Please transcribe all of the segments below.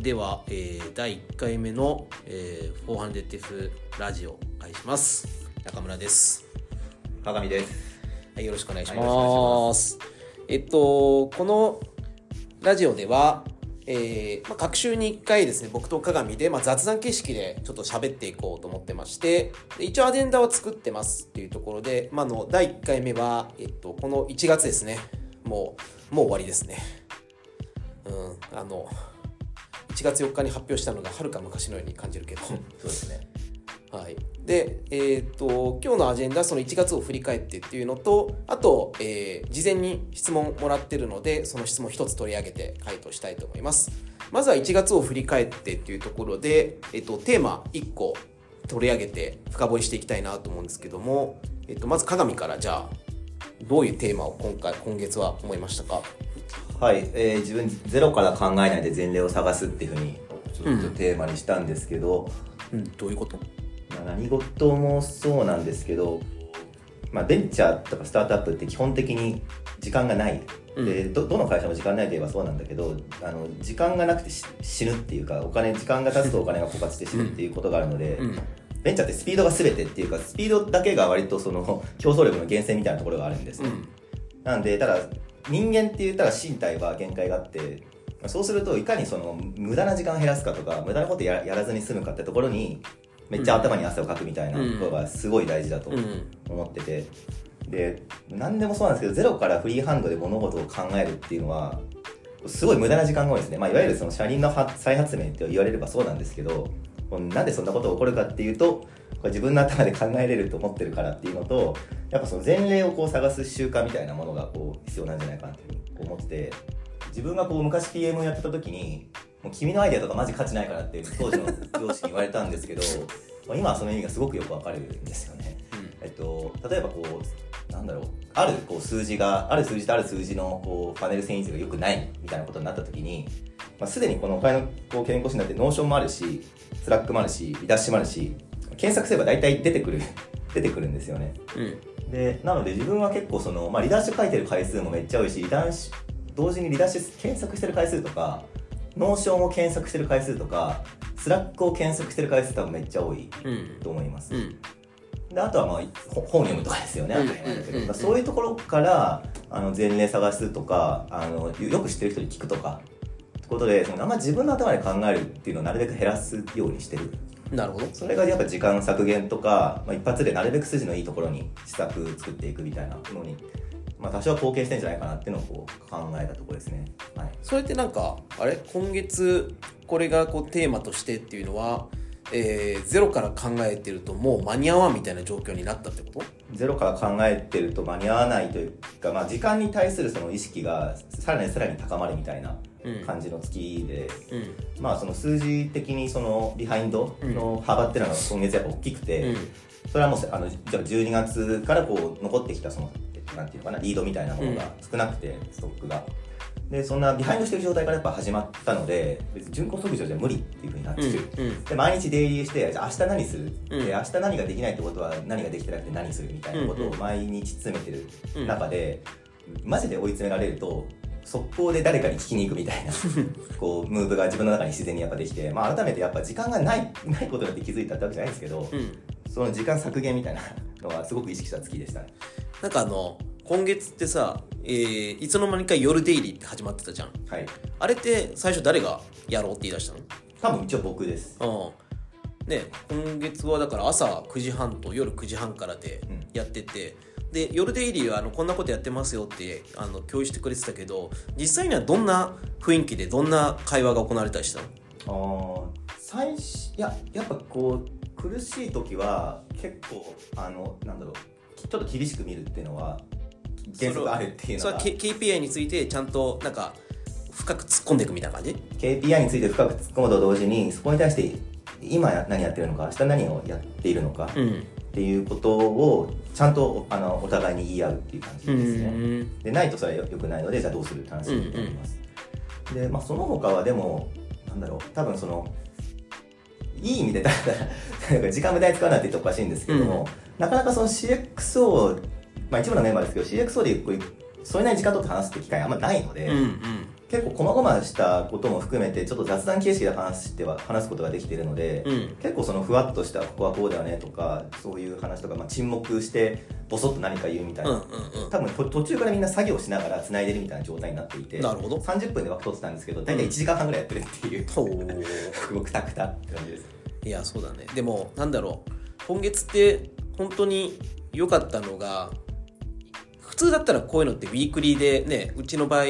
では、えー、第1回目の、えー、400F ラジオ開始します。中村です。鏡です。はいよろしくお願いします,、はいえっとこのラジオではえーまあ、各週に1回ですね僕と鏡で、まあ、雑談形式でちょっと喋っていこうと思ってましてで一応アジェンダは作ってますっていうところで、まあ、の第1回目は、えっと、この1月ですね。もうもう終わりですね。うんあの1月4日に発表したのがはるか昔のように感じるけど。そうですね。はい、で、えー、と今日のアジェンダはその1月を振り返ってっていうのとあと、えー事前に質問もらってるのでその質問一つ取り上げて回答したいと思います。まずは1月を振り返ってっていうところで、えー、とテーマ1個取り上げて深掘りしていきたいなと思うんですけども、えー、とまず鏡からじゃあどういうテーマを今回今月は思いましたか？はい、えー自分ゼロから考えないで前例を探すっていうふうにちょっとテーマにしたんですけど、うんどういうこと？まあ何事もそうなんですけど、まあ、ベンチャーとかスタートアップって基本的に時間がない、うん。でどどの会社も時間ないといえばそうなんだけどあの時間がなくてし死ぬっていうかお金時間が経つとお金が枯渇して死ぬっていうことがあるので、うん。ベンチャーってスピードが全てっていうかスピードだけが割とその競争力の源泉みたいなところがあるんですね、うん。なんでただ人間って言ったら身体は限界があってそうするといかにその無駄な時間を減らすかとか無駄なことややらずに済むかってところにめっちゃ頭に汗をかくみたいなところがすごい大事だとうん。思ってて。で何でもそうなんですけどゼロからフリーハンドで物事を考えるっていうのはすごい無駄な時間が多いですね、まあ、いわゆるその車輪のは再発明って言われればそうなんですけどなんでそんなことが起こるかっていうとこれ自分の頭で考えれると思ってるからっていうのとやっぱその前例をこう探す習慣みたいなものがこう必要なんじゃないかなというふうに思ってて自分がこう昔 PM をやってた時にもう君のアイデアとかマジ価値ないからっていう当時の上司に言われたんですけど まあ今はその意味がすごくよくわかるんですよね。えっと、例えばこうなんだろうあるこう数字がある数字とある数字のこうパネル遷移図が良くないみたいなことになった時に、まあ、すでにこのお金のこう健康診断って Notion もあるし Slack もあるし Redash もあるし検索すれば大体出てくる 出てくるんですよね。うん。でなので自分は結構その、まあ、 Redash 書いてる回数もめっちゃ多いし Redash 同時に Redash 検索してる回数とか Notion を検索してる回数とか Slack を検索してる回数多分めっちゃ多いうん。と思います、うん。であとはまあほ本読むとかですよね、うん。当たり前だけどうん。まあそういうところからあの前例探すとかあのよよく知ってる人に聞くとかってことでそのあんま自分の頭で考えるっていうのをなるべく減らすようにしてるなるほど。それがやっぱ時間削減とか、まあ、一発でなるべく筋のいいところに施策作っていくみたいなのに、まあ、多少は貢献してんじゃないかなっていうのをこう考えたところですね。はい。それってなんかあれ？今月これがこうテーマとしてっていうのは、えーゼロから考えてるともう間に合わんみたいな状況になったってこと？ゼロから考えてると間に合わないというか、まあ、時間に対するその意識がさらにさらに高まるみたいなうん。感じの月で、うん。まあその数字的にそのビハインドの幅っていうのが今月やっぱ大きくて、うん。それはもうあのじゃあ12月からこう残ってきたそのなんていうのかなリードみたいなものが少なくて、ストックが。でそんなビハインドしてる状態からやっぱ始まったので別に巡航速度じゃ無理っていうふうになってうんる、うん。で毎日出入りしてじゃあ明日何する、うん。で明日何ができないってことは何ができてなくて何するみたいなことを毎日詰めてる中で、マジで追い詰められると速攻で誰かに聞きに行くみたいな こうムーブが自分の中に自然にやっぱできて、まあ、改めてやっぱ時間がないないことによって気づいたってわけじゃないんですけど、うん。その時間削減みたいなのはすごく意識した月でしたね。なんかあの今月ってさ、えーいつの間にか夜デイリーって始まってたじゃん。はい。あれって最初誰がやろうって言い出した多分一応僕です。のうん。ね今月はだから朝9時半と夜9時半からでうん。やってて、で夜デイリーはあのこんなことやってますよってあの共有してくれてたけど実際にはどんな雰囲気でどんな会話が行われたりしたの？あー最初いややっぱこう苦しい時は結構あのなんだろうちょっと厳しく見るっていうのは原則あるっていうのが。それは K- KPI についてちゃんとなんか深く突っ込んでいくみたいな感じ？KPI について深く突っ込むと同時にそこに対して今何やってるのか明日何をやっているのかっうん。ていうことをちゃんとあのお互いに言い合うっていう感じですね。でないとそれはよくないのでじゃあどうするって話になります。で、まあ、その他はでもなんだろう多分そのいい意味でだから時間無駄に使うなって言っておかしいんですけども、なかなかその CXO、まあ、一部のメンバーですけど CXO でこうそれなりに時間取って話すって機会あんまないので、うんうん。結構細々したことも含めてちょっと雑談形式で話しては話すことができているので、うん。結構そのふわっとしたここはこうだよねとかそういう話とか、まあ、沈黙してボソッと何か言うみたいな、うんうんうん。多分と途中からみんな作業しながら繋いでるみたいな状態になっていてなるほど。30分で枠取ってたんですけど大体1時間半ぐらいやってるっていう、ほう。すごくタクタって感じです。いやそうだね。でもなんだろう。今月って本当に良かったのが普通だったらこういうのってウィークリーでねうちの場合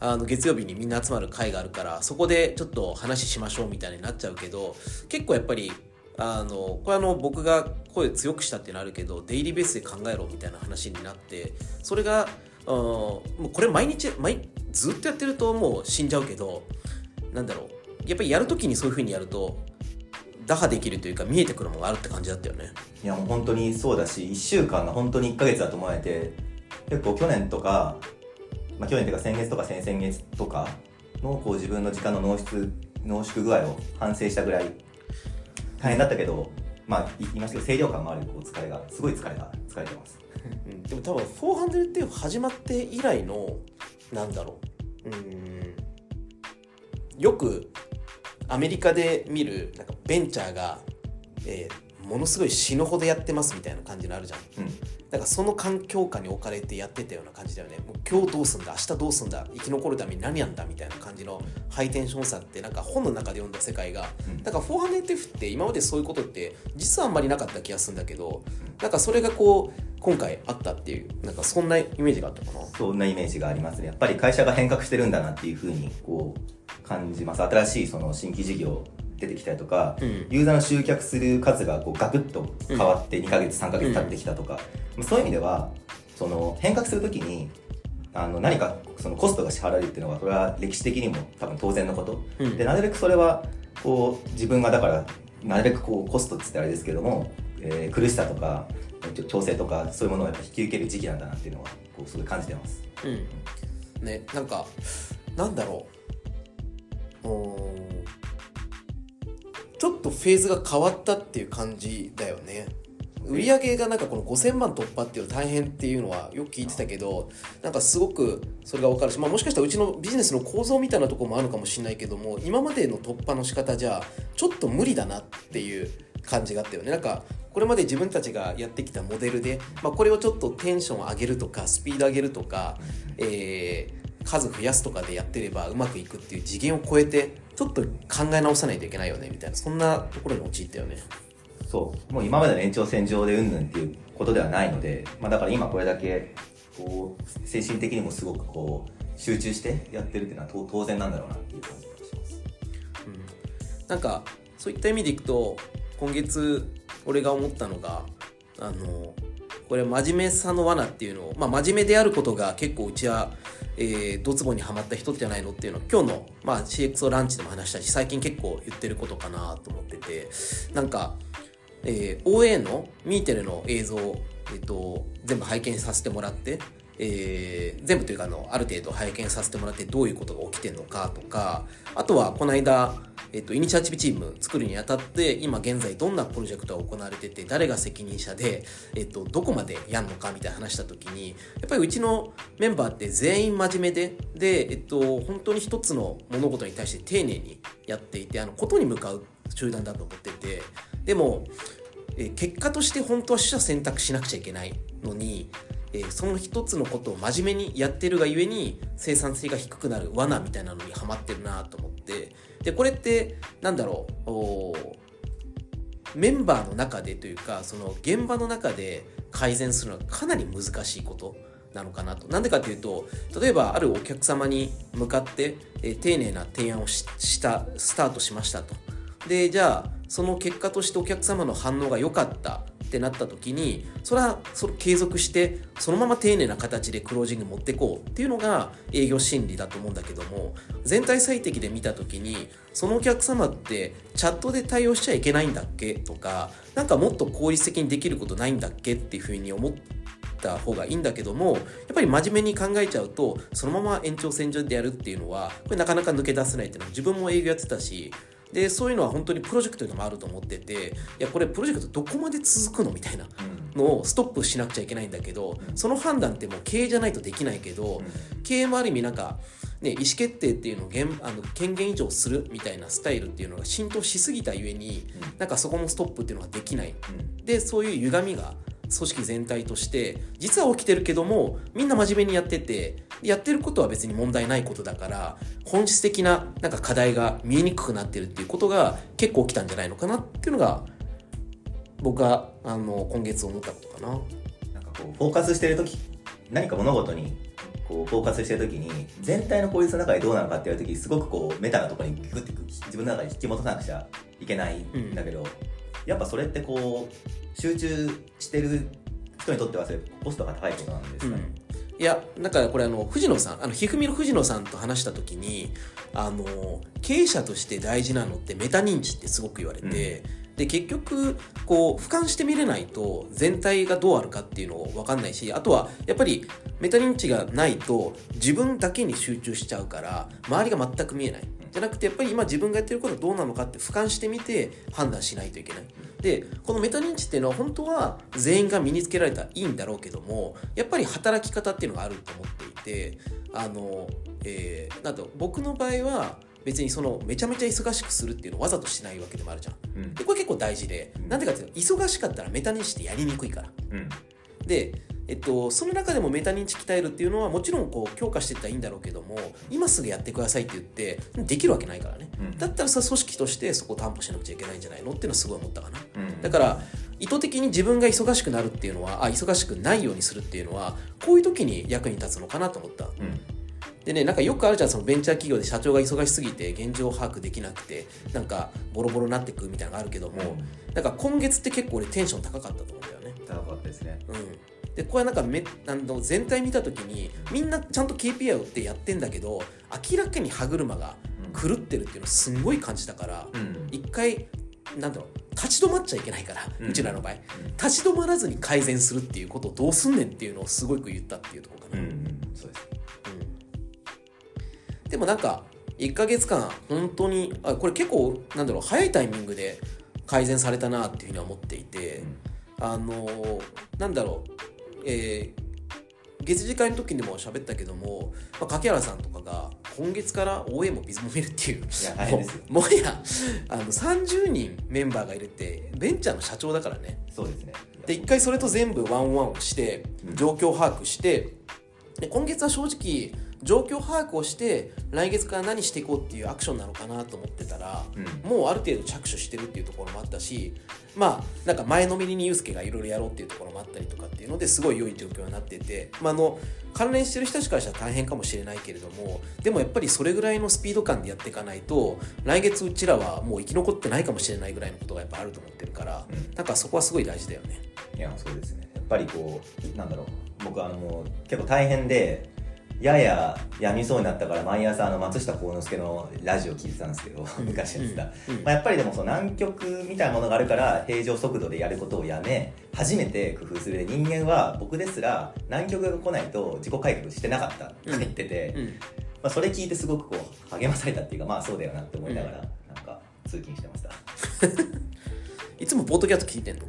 あの月曜日にみんな集まる会があるからそこでちょっと話しましょうみたいになっちゃうけど結構やっぱりあのこれあの僕が声強くしたっていうのあるけどデイリーベースで考えろみたいな話になってそれがもうこれ毎日毎ずっとやってるともう死んじゃうけどなんだろう。やっぱりやるときにそういうふうにやると打破できるというか見えてくるものがあるって感じだったよね。いやもう本当にそうだし1週間が本当に1ヶ月だと思えて結構去年とか、まあ、去年というか先月とか先々月とかのこう自分の時間の濃縮濃縮具合を反省したぐらい大変だったけどまあ言いましたけど清涼感もあるこう疲れがすごい疲れが疲れてます。でも多分400っていう始まって以来のなんだろう。うんよくアメリカで見るなんかベンチャーが、えーものすごい死ぬほどやってますみたいな感じになるじゃん。うん。だからその環境下に置かれてやってたような感じだよねもう今日どうすんだ？明日どうすんだ？生き残るために何やんだ？みたいな感じのハイテンションさってなんか本の中で読んだ世界が。うん。だから 400F って今までそういうことって実はあんまりなかった気がするんだけどなんかそれがこう今回あったっていうなんかそんなイメージがあったかな？そんなイメージがありますね。やっぱり会社が変革してるんだなっていうふうにこう感じます。新しいその新規事業出てきたりとか、うん。ユーザーの集客する数がこうガクッと変わって2ヶ月、3ヶ月経ってきたとか、そういう意味ではその変革するときにあの何かそのコストが支払われるっていうのはこれは歴史的にも多分当然のこと、うん。でなるべくそれはこう自分がだからなるべくこうコストっつってあれですけども、えー苦しさとか調整とかそういうものをやっぱ引き受ける時期なんだなっていうのはこうすごい感じてます。うん。ねなんかなんだろうちょっとフェーズが変わったっていう感じだよね。売り上げがなんかこの5000万突破っていうの大変っていうのはよく聞いてたけどなんかすごくそれが分かるし、まあ、もしかしたらうちのビジネスの構造みたいなところもあるかもしれないけども今までの突破の仕方じゃちょっと無理だなっていう感じがあったよね。なんかこれまで自分たちがやってきたモデルで、まあ、これをちょっとテンション上げるとかスピード上げるとか、えー数増やすとかでやってればうまくいくっていう次元を超えてちょっと考え直さないといけないよねみたいな。そんなところに陥ったよね。そう。もう今までの延長線上でうんぬんっていうことではないので、まあ、だから今これだけこう精神的にもすごくこう集中してやってるっていうのは当当然なんだろうなっていう感じがします。うん。なんかそういった意味でいくと今月俺が思ったのがあのこれ真面目さの罠っていうのを、まあ、真面目であることが結構うちは、えー、ドツボにはまった人じゃないのっていうのを今日の、まあ、CXO ランチでも話したし最近結構言ってることかなと思っててなんか、えー OA のミーテルの映像を、えっと全部拝見させてもらってえー全部というかあのある程度拝見させてもらってどういうことが起きてるのかとかあとはこの間、えっとイニシアチブチーム作るにあたって今現在どんなプロジェクトが行われてて誰が責任者で、えっとどこまでやんのかみたいな話した時にやっぱりうちのメンバーって全員真面目でで、えっと本当に一つの物事に対して丁寧にやっていてあのことに向かう集団だと思っててでもえー結果として本当は取捨選択しなくちゃいけないのに、えーその一つのことを真面目にやってるがゆえに生産性が低くなる罠みたいなのにはまってるなと思ってでこれってなんだろうメンバーの中でというかその現場の中で改善するのはかなり難しいことなのかなと。なんでかというと例えばあるお客様に向かって、えー丁寧な提案をしたスタートしましたと。でじゃあその結果としてお客様の反応が良かったってなった時にそれはそれ継続してそのまま丁寧な形でクロージング持っていこうっていうのが営業心理だと思うんだけども全体最適で見た時にそのお客様ってチャットで対応しちゃいけないんだっけとかなんかもっと効率的にできることないんだっけっていうふうに思った方がいいんだけどもやっぱり真面目に考えちゃうとそのまま延長線上でやるっていうのはこれなかなか抜け出せないっていうのは自分も営業やってたしでそういうのは本当にプロジェクトでもあると思ってていやこれプロジェクトどこまで続くのみたいなのをストップしなくちゃいけないんだけどその判断ってもう経営じゃないとできないけど経営もある意味なんかね、意思決定っていうのを現あの権限以上するみたいなスタイルっていうのが浸透しすぎたゆえに、うん。なんかそこのストップっていうのができない。うん。でそういう歪みが組織全体として実は起きてるけどもみんな真面目にやっててやってることは別に問題ないことだから本質的ななんか課題が見えにくくなってるっていうことが結構起きたんじゃないのかなっていうのが僕はあの今月思ったことかな。なんかこうフォーカスしてる時何か物事にこうフォーカスしてる時に全体の効率の中でどうなのかっていう時すごくこうメタなところにグッて自分の中で引き戻さなくちゃいけないんだけど、やっぱそれってこう集中してる人にとってはそれコストが高いことなんですかね。いやだからこれあの藤野さんあのひふみの藤野さんと話した時にあの経営者として大事なのってメタ認知ってすごく言われて、で結局こう俯瞰して見れないと全体がどうあるかっていうのを分かんないしあとはやっぱりメタ認知がないと自分だけに集中しちゃうから周りが全く見えない。じゃなくてやっぱり今自分がやってることはどうなのかって俯瞰してみて判断しないといけない。でこのメタ認知っていうのは本当は全員が身につけられたらいいんだろうけどもやっぱり働き方っていうのがあると思っていてあの、えーなんと僕の場合は別にそのめちゃめちゃ忙しくするっていうのをわざとしないわけでもあるじゃん。うん。でこれ結構大事でなんでかっていうと忙しかったらメタ認知ってやりにくいから。うん。で、えっと、その中でもメタ認知鍛えるっていうのはもちろんこう強化していったらいいんだろうけども今すぐやってくださいって言ってできるわけないからね。うん。だったらさ組織としてそこを担保しなくちゃいけないんじゃないのっていうのはすごい思ったかな。うん。だから意図的に自分が忙しくなるっていうのはあ忙しくないようにするっていうのはこういう時に役に立つのかなと思った。うんでねなんかよくあるじゃんそのベンチャー企業で社長が忙しすぎて現状把握できなくてなんかボロボロになってくみたいなのがあるけども、なんか今月って結構俺テンション高かったと思うんだよね。高かったですね。うん、でこれはなんかめあの全体見た時にみんなちゃんと KPI を追ってやってんだけど明らかに歯車が狂ってるっていうのをすんごい感じたからうん。一回なんだろう立ち止まっちゃいけないから、ううんちらの場合。立ち止まらずに改善するっていうことをどうすんねんっていうのをすごく言ったっていうところかな、うんうん。そうです。うんでもなんか1ヶ月間本当にあこれ結構なんだろう早いタイミングで改善されたなっていうふうには思っていて、あのーなんだろう、えー月次会の時にも喋ったけども、まあ、柿原さんとかが今月から OA もビズも見るっていうもうもはやあの30人メンバーがいるってベンチャーの社長だからね。そうですね。で一回それと全部ワンワンをしてうん。状況把握してで今月は正直状況把握をして来月から何していこうっていうアクションなのかなと思ってたら、うん。もうある程度着手してるっていうところもあったしまあなんか前のめりにユースケがいろいろやろうっていうところもあったりとかっていうのですごい良い状況になっていて、まあ、あの関連してる人たちからしたら大変かもしれないけれどもでもやっぱりそれぐらいのスピード感でやっていかないと来月うちらはもう生き残ってないかもしれないぐらいのことがやっぱあると思ってるから、うん。なんかそこはすごい大事だよね。いやそうですね。やっぱりこうなんだろう。僕あのもう結構大変でやややみそうになったから毎朝あの松下幸之助のラジオ聞いてたんですけど昔やってた、うん。うん。まあ、やっぱりでもその南極みたいなものがあるから平常速度でやることをやめ初めて工夫するで人間は僕ですら南極が来ないと自己改革してなかったって言ってて、うん。まあ、それ聞いてすごくこう励まされたっていうかまあそうだよなって思いながらなんか通勤してました。いつもポッドキャスト聞いてんの？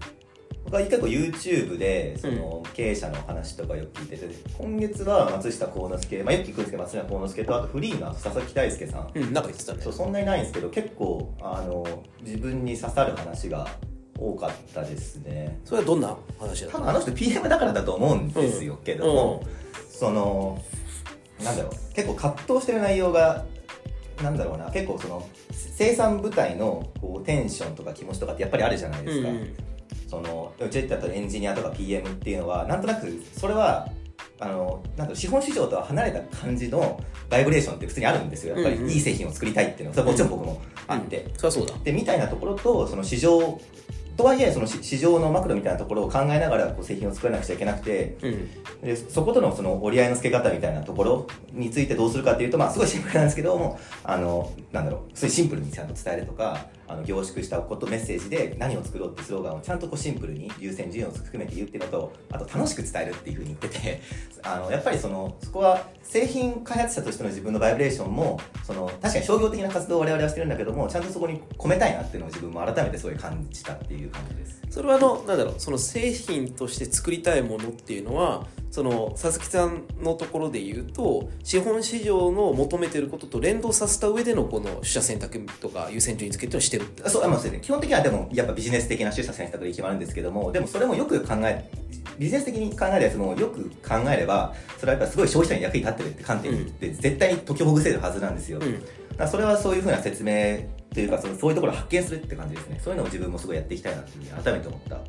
僕は結構 YouTube でその経営者の話とかよく聞いてて、今月は松下幸之助、まあ、よく聞くんですけど松下幸之助とあとフリーの佐々木大輔さん、うん、なんか言ってたね。そう。そんなにないんですけど結構あの自分に刺さる話が多かったですね。それはどんな話だった多分あの人 PM だからだと思うんですよけども、そのなんだろう結構葛藤してる内容がなんだろうな結構その生産部隊のこうテンションとか気持ちとかってやっぱりあるじゃないですか、うんそのうちだったらエンジニアとか PM っていうのはなんとなくそれはあのなん資本市場とは離れた感じのバイブレーションって普通にあるんですよ。やっぱりうんうん。いい製品を作りたいっていうのは。それはもちろん僕もあって、うん。そりゃそうだ。でみたいなところとその市場とはいえその市市場のマクロみたいなところを考えながらこう製品を作らなくちゃいけなくて。うん。でそことのその折り合いのつけ方みたいなところについてどうするかっていうと、まあ、すごいシンプルなんですけどもあのなんだろうすごいシンプルにちゃんと伝えるとかあの凝縮したことメッセージで何を作ろうってスローガンをちゃんとこうシンプルに優先順位を含めて言うっていうのとあと楽しく伝えるっていうふうに言ってて あのやっぱりそのそこは製品開発者としての自分のバイブレーションもその確かに商業的な活動を我々はしてるんだけどもちゃんとそこに込めたいなっていうのを自分も改めてすごいう感じたっていう感じです。それはあの、なんだろう、その製品として作りたいものっていうのは、その佐々木さんのところで言うと資本市場の求めてることと連動させた上でのこの取捨選択とか優先順位付けっていうのをしてるってそうあのそうですね。基本的にはでもやっぱビジネス的な取捨選択で決まるんですけどもでもそれもよく考えビジネス的に考えるやつもよく考えればそれはやっぱすごい消費者に役に立ってるって観点で絶対に解きほぐせるはずなんですよ、うん。だからそれはそういうふうな説明というかそのそういうところを発見するって感じですね。そういうのを自分もすごいやっていきたいなっていうふうに改めて思った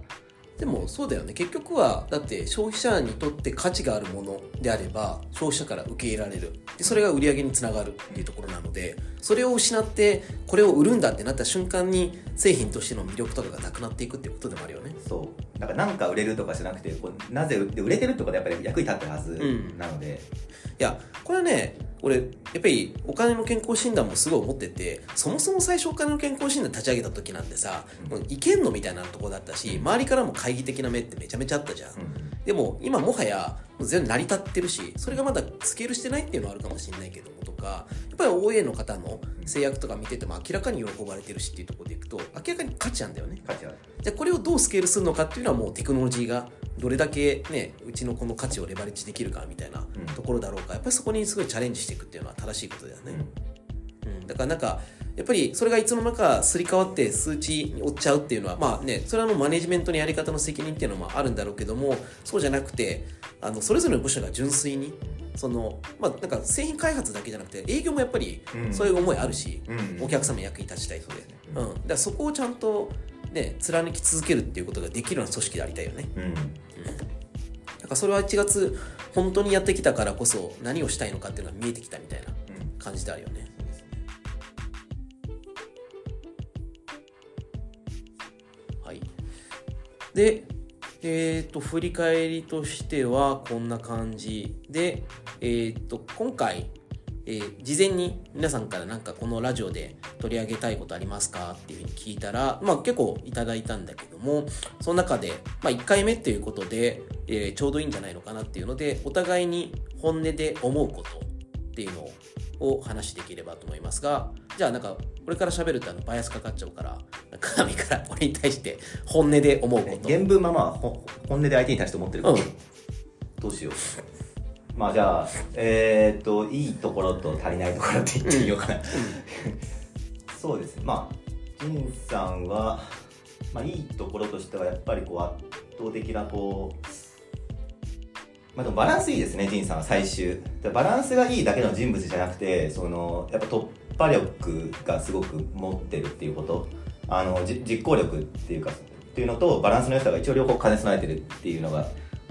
でもそうだよね。結局はだって消費者にとって価値があるものであれば消費者から受け入れられる。でそれが売り上げにつながるっていうところなのでそれを失ってこれを売るんだってなった瞬間に製品としての魅力とかがなくなっていくっていうことでもあるよね。そう。だから何か売れるとかじゃなくてこうなぜ売売れてるってことはやっぱり役に立ってるはずんなので、いやこれはね俺やっぱりお金の健康診断もすごい思っててそもそも最初お金の健康診断立ち上げた時なんてさ、もういけんのみたいなとこだったし周りからも懐疑的な目ってめちゃめちゃあったじゃん、うん。でも今もはや全部成り立ってるしそれがまだスケールしてないっていうのはあるかもしれないけどもとかやっぱり OA の方の制約とか見てても明らかに喜ばれてるしっていうところでいくと明らかに価値あんだよね。価値ある。じゃあこれをどうスケールするのかっていうのはもうテクノロジーがどれだけねうちのこの価値をレバレッジできるかみたいなうん。ところだろうか。やっぱりそこにすごいチャレンジしていくっていうのは正しいことだよね、うん。うん、だからなんかやっぱりそれがいつの間にかすり替わって数値に追っちゃうっていうのはまあねそれはあのマネジメントのやり方の責任っていうのもあるんだろうけどもそうじゃなくてあのそれぞれの部署が純粋にそのまあなんか製品開発だけじゃなくて営業もやっぱりうん。そういう思いあるし、うん。お客様に役に立ちたいってそうでうん、だからそこをちゃんとね貫き続けるっていうことができるような組織でありたいよね。うん。だからそれは1月本当にやってきたからこそ何をしたいのかっていうのが見えてきたみたいなうん感じであるよねでえっ、と振り返りとしてはこんな感じ。でえっ、と今回えー事前に皆さんからなんかこのラジオで取り上げたいことありますかっていうふうに聞いたら、まあ、結構いただいたんだけどもその中で、まあ、1回目っていうことで、えーちょうどいいんじゃないのかなっていうのでお互いに本音で思うことっていうのを話しできればと思いますがじゃあなんかこれから喋るとあのバイアスかかっちゃうから鏡から俺に対して本音で思うこと。原文ままほ本音で相手に対して思ってるから、うん。どうしよう。まあじゃあえーっといいところと足りないところって言ってみようかな、そうですね。まあ仁さんは、まあ、いいところとしてはやっぱりこう圧倒的なこうまあでもバランスいいですね、仁さんは最終。でバランスがいいだけの人物じゃなくて、その、やっぱ突破力がすごく持ってるっていうこと。あの、実行力っていうか、っていうのと、バランスの良さが一応両方兼ね備えてるっていうのが、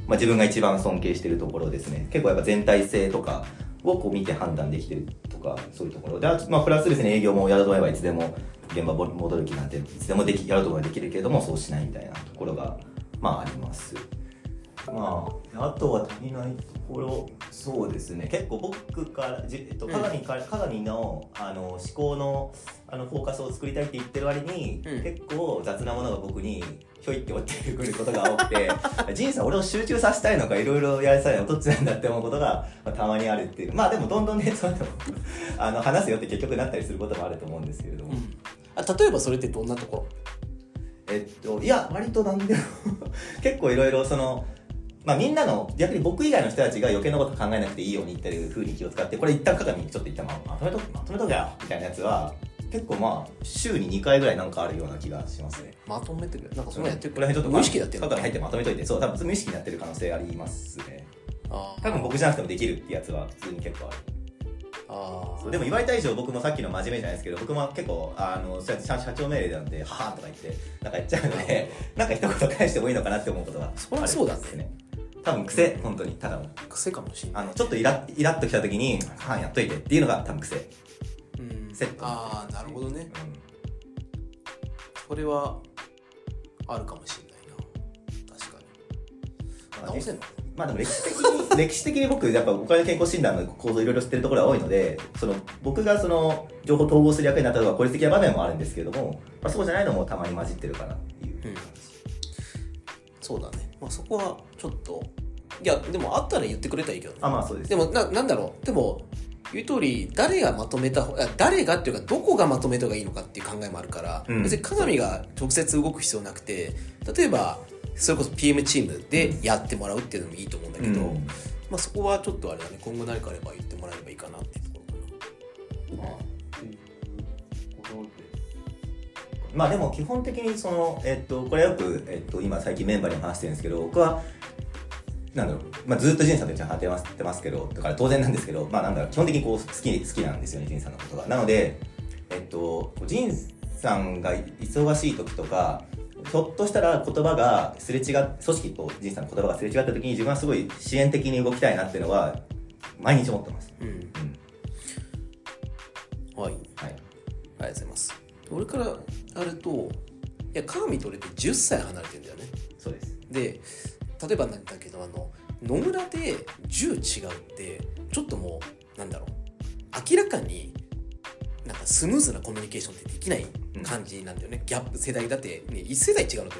まあ自分が一番尊敬してるところですね。結構やっぱ全体性とかをこう見て判断できてるとか、そういうところ。で、あとまあプラスですね、営業もやろうと思えばいつでも現場戻る気なんて、いつでもでき、やろうと思えばできるけれども、そうしないみたいなところが、まああります。まあ、あとは足りないところそうですね。結構僕からじ、えっと、うん。鏡から、鏡のあの思考のあのフォーカスを作りたいって言ってる割に、うん。結構雑なものが僕にひょいって落ちてくることが多くて仁さん俺を集中させたいのかいろいろやらせたいのどっちなんだって思うことが、まあ、たまにあるっていう。まあでもどんどんねそういうのあの話すよって結局なったりすることもあると思うんですけれども、うん。あ例えばそれってどんなところ？えっと、いや、割となんでも 結構いろいろその、まあみんなの、逆に僕以外の人たちが余計なこと考えなくていいようにっていう風に気を使って、これ一旦鏡にちょっと一旦ままとめとく、まとめとけよみたいなやつは、結構まあ、週に2回ぐらいなんかあるような気がしますね。まとめてる？なんかそんなやってる？これ辺ちょっと無意識でやってる鏡に入ってまとめといて、そう、多分無意識にやってる可能性ありますね。あー。多分僕じゃなくてもできるってやつは普通に結構ある。あでも言われた以上僕もさっきの真面目じゃないですけど僕も結構あの社長命令なんで「はは」とか言ってなんか言っちゃうのでなんか一言返してもいいのかなって思うことがそりゃそうだね。あるんです多分癖本当にただの。癖かもしれない。あのちょっとイラッイラッときた時に「はんやっといて」っていうのが多分癖、うん。セット。ああなるほどね。うん。それはあるかもしれないな。確かに。直せんの？まあでも歴史的に 歴史的に僕やっぱお金健康診断の構造いろいろ知ってるところが多いのでその僕がその情報統合する役になったのは効率的な場面もあるんですけれども、まあ、そうじゃないのもたまに混じってるかなっていう感じ、そうだね、まあ、そこはちょっといやでもあったら言ってくれたらいいけどね。あまあそうです。でもななんだろう。でも言う通り誰がまとめた誰がっていうかどこがまとめた方がいいのかっていう考えもあるから、うん。別に鏡が直接動く必要なくて例えばそれこそ PM チームでやってもらうっていうのもいいと思うんだけど、うん。まあ、そこはちょっとあれだね。今後何かあれば言ってもらえればいいかなっていうところかな。まあでも基本的にその、えっと、これよく、えっと、今最近メンバーにも話してるんですけど僕はなんだろう、まあ、ずっとジンさんと一緒に働いてますけどだから当然なんですけど、まあ、なんだろう基本的にこう好き好きなんですよねジンさんのことが。なので、えっと、ジンさんが忙しい時とかひょっとしたら言葉がすれ違っ組織とジンさんの言葉がすれ違った時に自分はすごい支援的に動きたいなっていうのは毎日思ってます、うん。うん。はい、はい、ありがとうございます。俺からあると、いや、鏡と俺って10歳離れてるんだよね。そうです。で、例えばなんだけど、あの、野村で10違うって、ちょっともう、なんだろう、明らかに、なんかスムーズなコミュニケーションってできない感じなんだよね。ギャップ世代だって、ね、1世代違うのと、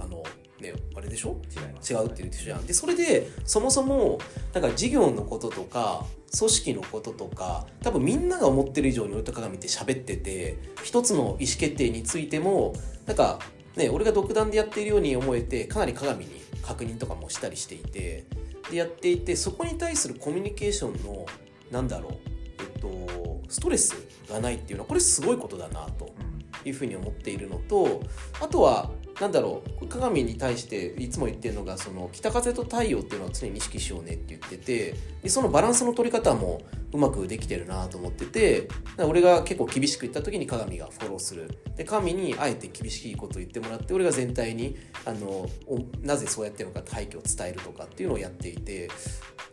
あの、ね、あれでしょ？違違うって言うでしょじゃん。でそれでそもそもなんか事業のこととか組織のこととか多分みんなが思ってる以上に俺と鏡って喋ってて一つの意思決定についてもなんかね俺が独断でやっているように思えてかなり鏡に確認とかもしたりしていてでやっていてそこに対するコミュニケーションのなんだろうえっとストレスがないっていうのはこれすごいことだなというふうに思っているのとあとはなんだろう鏡に対していつも言ってるのがその北風と太陽っていうのは常に意識しようねって言っててでそのバランスの取り方もうまくできてるなと思ってて俺が結構厳しく言った時に鏡がフォローする。で鏡にあえて厳しいことを言ってもらって俺が全体にあのなぜそうやってるのかって背景を伝えるとかっていうのをやっていて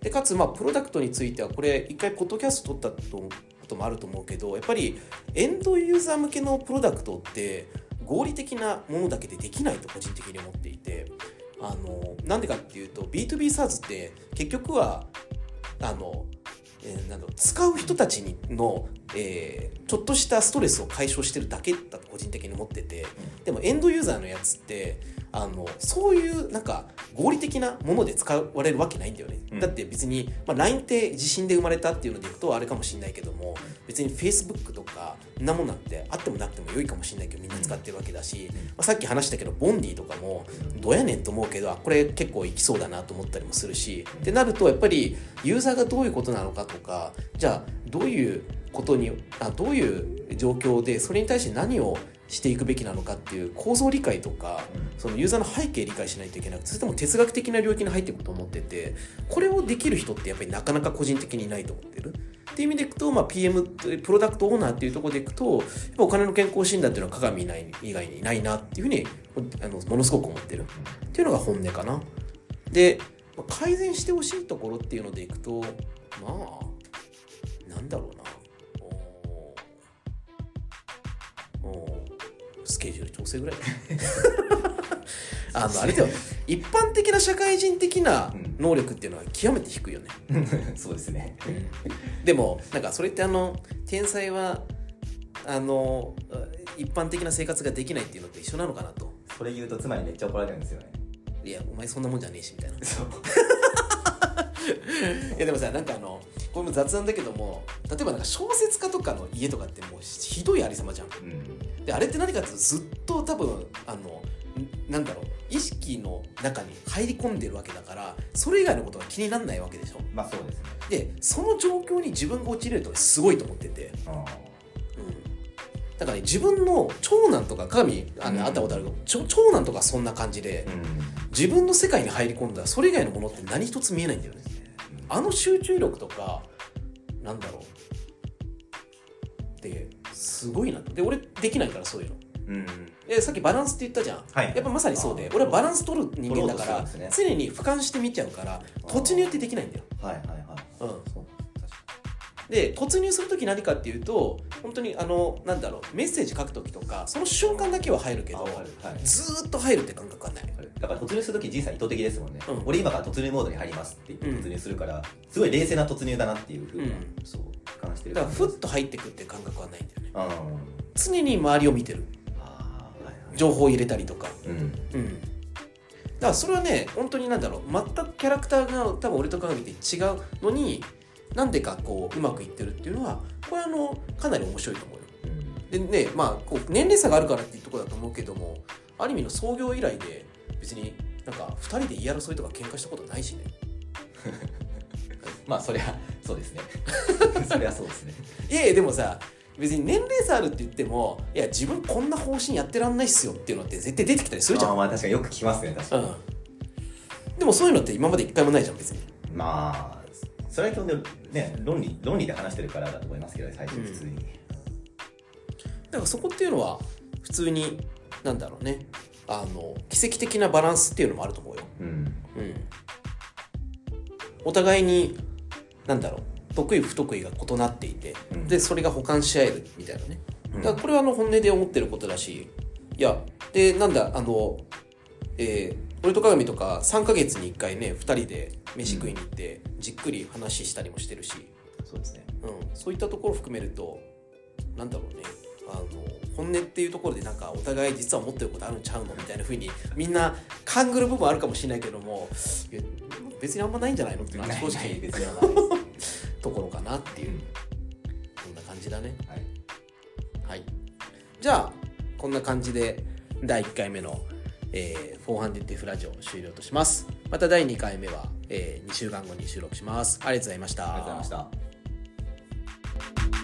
でかつまあプロダクトについてはこれ一回ポッドキャスト撮ったこともあると思うけどやっぱりエンドユーザー向けのプロダクトって合理的なものだけでできないと個人的に思っていてあのなんでかっていうと B2B サーズって結局はあの、えーなんだろう使う人たちにの、えーちょっとしたストレスを解消してるだけだと個人的に思っててでもエンドユーザーのやつってあのそういうなんか合理的なもので使われるわけないんだよね、うん。だって別に、まあ、LINE って地震で生まれたっていうのでいくとあれかもしれないけども別に Facebook とかんなもんなんてあってもなくても良いかもしれないけどみんな使ってるわけだし、まあ、さっき話したけどボンディとかもどうやねんと思うけどあこれ結構いきそうだなと思ったりもするしってなるとやっぱりユーザーがどういうことなのかとかじゃあどういうことにあどういう状況でそれに対して何をしていくべきなのかっていう構造理解とかそのユーザーの背景理解しないといけなくてそれとも哲学的な領域に入っていくと思っててこれをできる人ってやっぱりなかなか個人的にいないと思ってる。っていう意味でいくと、まあ、PM プロダクトオーナーっていうところでいくとやっぱお金の健康診断っていうのは鏡以外以外にいないなっていうふうにあのものすごく思ってるっていうのが本音かな。で、まあ改善してほしいところっていうのでいくとまあなんだろうなケジュール調整ぐらい。あのあれだよ一般的な社会人的な能力っていうのは極めて低いよね、そうですね。でもなんかそれってあの天才はあの一般的な生活ができないっていうのと一緒なのかなと。それ言うと妻にめっちゃ怒られるんですよね。いやお前そんなもんじゃねえしみたいな。いそうやでもさなんかあのこれも雑談だけども例えばなんか小説家とかの家とかってもうひどいありさまじゃん。うんであれって何かっていうとずっと多分あのんなんだろう意識の中に入り込んでるわけだからそれ以外のことが気にならないわけでしょ。まあそうですね。でその状況に自分が陥れるとすごいと思ってて、あうん、だからね自分の長男とか鏡あの、うん。会ったことあるけど長男とかそんな感じでーうん。自分の世界に入り込んだらそれ以外のものって何一つ見えないんだよね。あの集中力とかなんだろうですごいなと。で俺できないからそういうの。うん。でさっきバランスって言ったじゃん、はい。やっぱまさにそうで。俺はバランス取る人間だから、ね。常に俯瞰して見ちゃうから突入ってできないんだよ、はいはいはい。うん、で突入する時何かっていうと本当にあのなんだろうメッセージ書く時とかその瞬間だけは入るけどはいずーっと入るって感覚はない。にだから突入するときじいさん意図的ですもんね、うん。俺今から突入モードに入りますって言うん。って突入するから、すごい冷静な突入だなっていうふうに、うん。そう感じてる。だからふっと入ってくっていう感覚はないんだよね。あ常に周りを見てる。はいはい。情報を入れたりとか。うん。うん。だからそれはね本当になんだろう全くキャラクターが多分俺と鏡で違うのになんでかこううまくいってるっていうのはこれあのかなり面白いと思うよ。うんでねまあこう年齢差があるからっていうところだと思うけどもある意味の創業以来で別になんか2人で言い争いとか喧嘩したことないしね。まあ そりゃそうですね。そりゃそうですね。いやいやでもさ別に年齢差あるって言ってもいや自分こんな方針やってらんないっすよっていうのって絶対出てきたりするじゃん、まあ確かによく聞きますね確かに、うん、でもそういうのって今まで一回もないじゃん別に。まあそれは基本でね論理論理で話してるからだと思いますけど最初普通に、だからそこっていうのは普通になんだろうね。あの奇跡的なバランスっていうのもあると思うよ、うん。うん、お互いになんだろう。得意不得意が異なっていて、うん。でそれが補完し合えるみたいなね。うん。だからこれはあの本音で思ってることだしいやでなんだあのえー俺と鏡とか3ヶ月に1回ね2人で飯食いに行ってじっくり話したりもしてるし、そうですね。うん、そういったところを含めるとなんだろうね。あの本音っていうところでなんかお互い実は持ってることあるんちゃうのみたいな風にみんな勘ぐる部分あるかもしれないけども別にあんまないんじゃないのっていうのは正直別にはないところかなっていう。そん。な感じだね。はい。はい。じゃあこんな感じで第1回目の、えー、フォーハンディティフラジオ終了とします。また第2回目は、えー、2週間後に収録します。ありがとうございました。ありがとうございました。